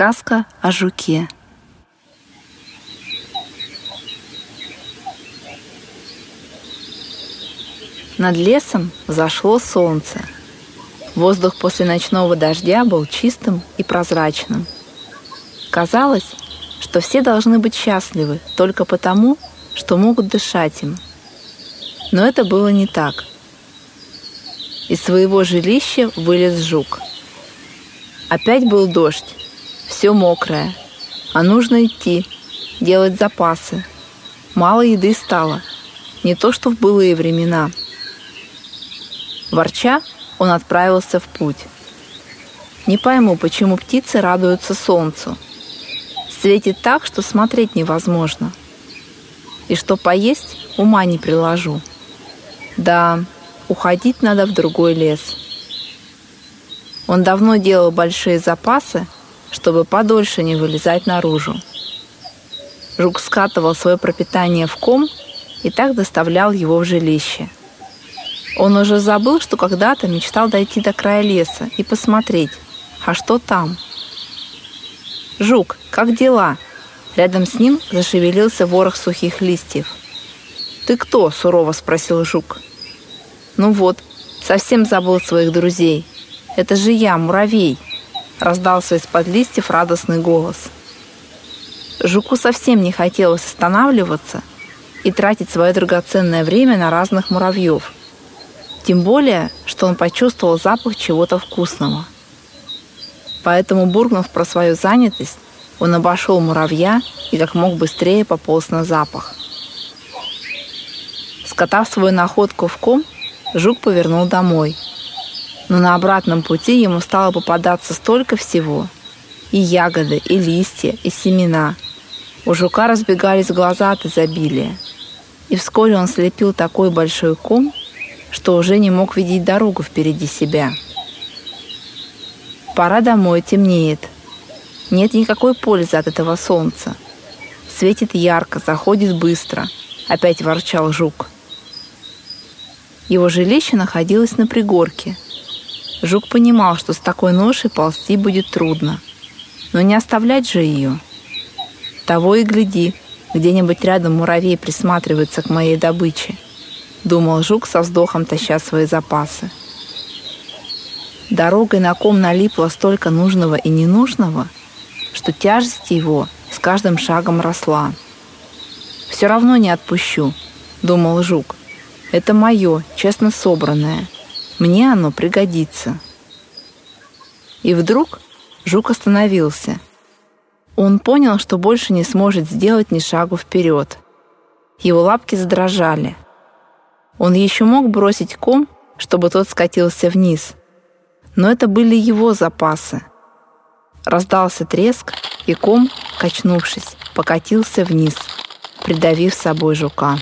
Сказка о жуке. Над лесом зашло солнце. Воздух после ночного дождя был чистым и прозрачным. Казалось, что все должны быть счастливы только потому, что могут дышать им. Но это было не так. Из своего жилища вылез жук. Опять был дождь, все мокрое, а нужно идти, делать запасы. Мало еды стало, не то что в былые времена. Ворча, он отправился в путь. Не пойму, почему птицы радуются солнцу. Светит так, что смотреть невозможно. И что поесть, ума не приложу. Да, уходить надо в другой лес. Он давно делал большие запасы, чтобы подольше не вылезать наружу. Жук скатывал свое пропитание в ком и так доставлял его в жилище. Он уже забыл, что когда-то мечтал дойти до края леса и посмотреть, а что там. «Жук, как дела?» Рядом с ним зашевелился ворох сухих листьев. «Ты кто?» – сурово спросил Жук. «Ну вот, совсем забыл своих друзей. Это же я, муравей!» Раздался из-под листьев радостный голос. Жуку совсем не хотелось останавливаться и тратить свое драгоценное время на разных муравьев. Тем более, что он почувствовал запах чего-то вкусного. Поэтому, буркнув про свою занятость, он обошел муравья и как мог быстрее пополз на запах. Скотав свою находку в ком, жук повернул домой – но на обратном пути ему стало попадаться столько всего. И ягоды, и листья, и семена. У жука разбегались глаза от изобилия. И вскоре он слепил такой большой ком, что уже не мог видеть дорогу впереди себя. Пора домой, темнеет. Нет никакой пользы от этого солнца. Светит ярко, заходит быстро. Опять ворчал жук. Его жилище находилось на пригорке – Жук понимал, что с такой ношей ползти будет трудно. Но не оставлять же ее. Того и гляди, где-нибудь рядом муравей присматривается к моей добыче. Думал Жук со вздохом, таща свои запасы. Дорогой на ком налипло столько нужного и ненужного, что тяжесть его с каждым шагом росла. «Все равно не отпущу», — думал Жук. «Это мое, честно собранное — мне оно пригодится. И вдруг жук остановился. Он понял, что больше не сможет сделать ни шагу вперед. Его лапки задрожали. Он еще мог бросить ком, чтобы тот скатился вниз. Но это были его запасы. Раздался треск, и ком, качнувшись, покатился вниз, придавив собой жука.